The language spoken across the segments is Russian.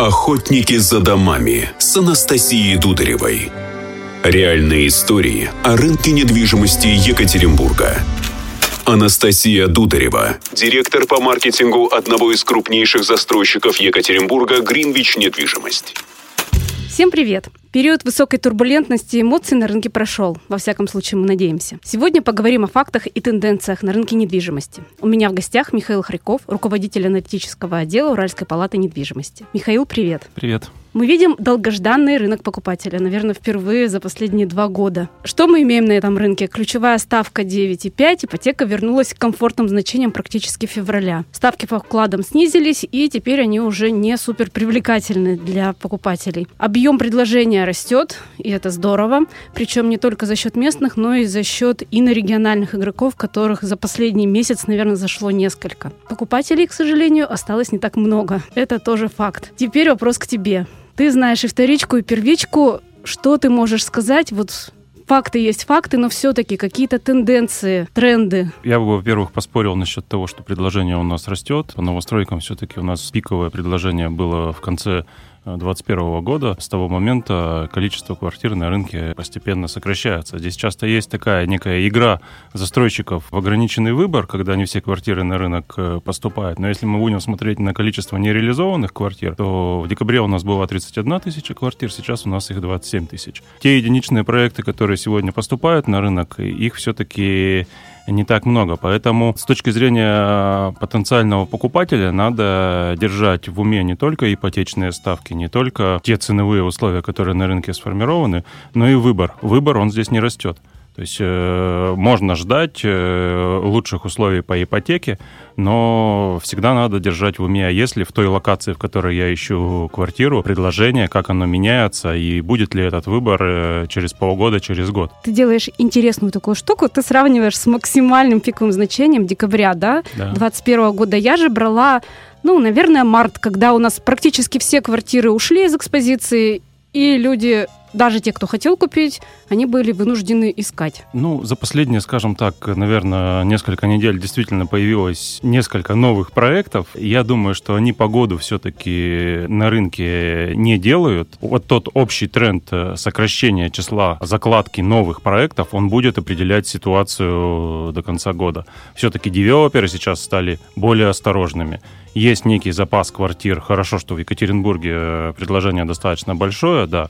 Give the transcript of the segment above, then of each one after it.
Охотники за домами с Анастасией Дударевой. Реальные истории о рынке недвижимости Екатеринбурга. Анастасия Дударева, директор по маркетингу одного из крупнейших застройщиков Екатеринбурга «Гринвич Недвижимость». Всем привет! Период высокой турбулентности эмоций на рынке прошел. Во всяком случае, мы надеемся. Сегодня поговорим о фактах и тенденциях на рынке недвижимости. У меня в гостях Михаил Хряков, руководитель аналитического отдела Уральской палаты недвижимости. Михаил, привет! Привет! Мы видим долгожданный рынок покупателя, наверное, впервые за последние два года. Что мы имеем на этом рынке? Ключевая ставка 9,5, ипотека вернулась к комфортным значениям практически февраля. Ставки по вкладам снизились, и теперь они уже не супер привлекательны для покупателей. Объем предложения растет, и это здорово, причем не только за счет местных, но и за счет инорегиональных игроков, которых за последний месяц, наверное, зашло несколько. Покупателей, к сожалению, осталось не так много. Это тоже факт. Теперь вопрос к тебе. Ты знаешь и вторичку, и первичку. Что ты можешь сказать вот факты есть факты, но все-таки какие-то тенденции, тренды. Я бы, во-первых, поспорил насчет того, что предложение у нас растет. По новостройкам все-таки у нас пиковое предложение было в конце 2021 года. С того момента количество квартир на рынке постепенно сокращается. Здесь часто есть такая некая игра застройщиков в ограниченный выбор, когда не все квартиры на рынок э, поступают. Но если мы будем смотреть на количество нереализованных квартир, то в декабре у нас было 31 тысяча квартир, сейчас у нас их 27 тысяч. Те единичные проекты, которые сегодня поступают на рынок, их все-таки не так много. Поэтому с точки зрения потенциального покупателя надо держать в уме не только ипотечные ставки, не только те ценовые условия, которые на рынке сформированы, но и выбор. Выбор, он здесь не растет. То есть э, можно ждать э, лучших условий по ипотеке, но всегда надо держать в уме, а если в той локации, в которой я ищу квартиру, предложение, как оно меняется, и будет ли этот выбор э, через полгода, через год. Ты делаешь интересную такую штуку, ты сравниваешь с максимальным пиковым значением декабря, да, Да. 21 года. Я же брала, ну, наверное, март, когда у нас практически все квартиры ушли из экспозиции, и люди, даже те, кто хотел купить, они были вынуждены искать. Ну, за последние, скажем так, наверное, несколько недель действительно появилось несколько новых проектов. Я думаю, что они погоду все-таки на рынке не делают. Вот тот общий тренд э, сокращения числа закладки новых проектов, он будет определять ситуацию до конца года. Все-таки девелоперы сейчас стали более осторожными. Есть некий запас квартир. Хорошо, что в Екатеринбурге э, предложение достаточно большое, да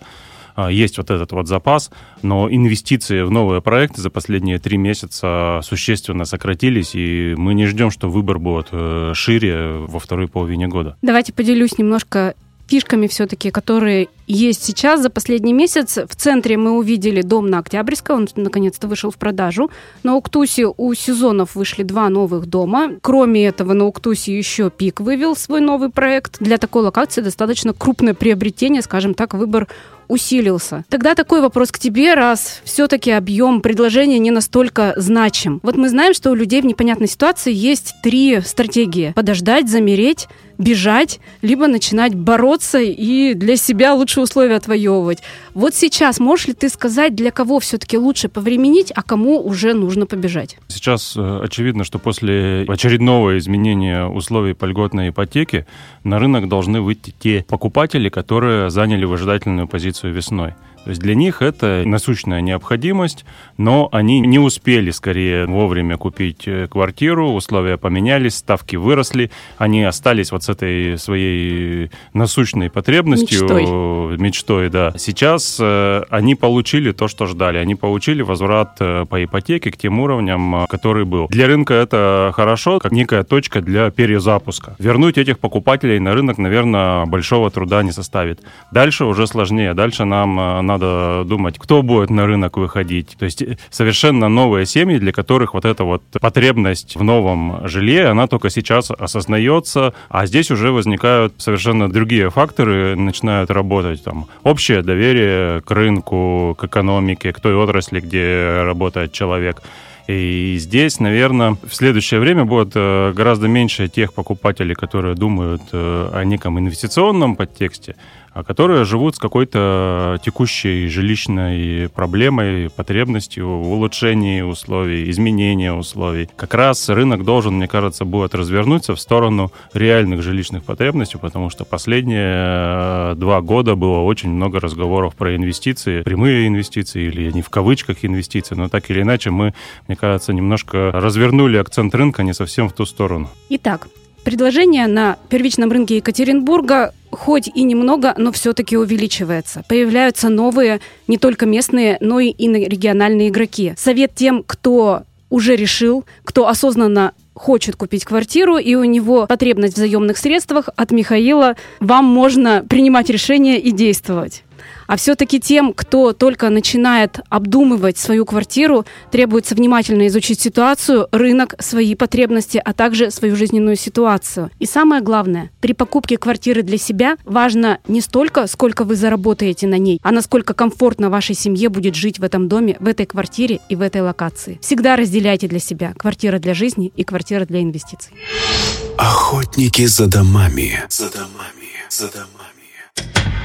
есть вот этот вот запас, но инвестиции в новые проекты за последние три месяца существенно сократились, и мы не ждем, что выбор будет э, шире во второй половине года. Давайте поделюсь немножко фишками все-таки, которые есть сейчас. За последний месяц в центре мы увидели дом на Октябрьской, он наконец-то вышел в продажу. На Уктусе у сезонов вышли два новых дома. Кроме этого, на Уктусе еще Пик вывел свой новый проект. Для такой локации достаточно крупное приобретение, скажем так, выбор усилился. Тогда такой вопрос к тебе, раз все-таки объем предложения не настолько значим. Вот мы знаем, что у людей в непонятной ситуации есть три стратегии. Подождать, замереть, бежать, либо начинать бороться и для себя лучшие условия отвоевывать. Вот сейчас можешь ли ты сказать, для кого все-таки лучше повременить, а кому уже нужно побежать? Сейчас э, очевидно, что после очередного изменения условий по льготной ипотеке на рынок должны выйти те покупатели, которые заняли выжидательную позицию весной. То есть для них это насущная необходимость, но они не успели скорее вовремя купить э, квартиру, условия поменялись, ставки выросли, они остались вот с этой своей насущной потребностью, Мечтой. мечтой, да. Сейчас э, они получили то, что ждали, они получили возврат э, по ипотеке к тем уровням, э, который был. Для рынка это хорошо, как некая точка для перезапуска. Вернуть этих покупателей на рынок, наверное, большого труда не составит. Дальше уже сложнее, дальше нам надо думать, кто будет на рынок выходить. То есть э, совершенно новые семьи, для которых вот эта вот потребность в новом жилье, она только сейчас осознается, а здесь уже возникают совершенно другие факторы, начинают работать. Там, общее доверие к рынку, к экономике, к той отрасли, где работает человек. И здесь, наверное, в следующее время будет э, гораздо меньше тех покупателей, которые думают э, о неком инвестиционном подтексте, а которые живут с какой-то текущей жилищной проблемой, потребностью в улучшении условий, изменении условий. Как раз рынок должен, мне кажется, будет развернуться в сторону реальных жилищных потребностей, потому что последние э, два года было очень много разговоров про инвестиции, прямые инвестиции или не в кавычках инвестиции, но так или иначе мы, мне кажется, немножко развернули акцент рынка не совсем в ту сторону. Итак, Предложение на первичном рынке Екатеринбурга хоть и немного, но все-таки увеличивается. Появляются новые не только местные, но и региональные игроки. Совет тем, кто уже решил, кто осознанно хочет купить квартиру, и у него потребность в заемных средствах от Михаила, вам можно принимать решения и действовать. А все-таки тем, кто только начинает обдумывать свою квартиру, требуется внимательно изучить ситуацию, рынок, свои потребности, а также свою жизненную ситуацию. И самое главное, при покупке квартиры для себя важно не столько, сколько вы заработаете на ней, а насколько комфортно вашей семье будет жить в этом доме, в этой квартире и в этой локации. Всегда разделяйте для себя квартира для жизни и квартира для инвестиций. Охотники за домами. За домами. За домами.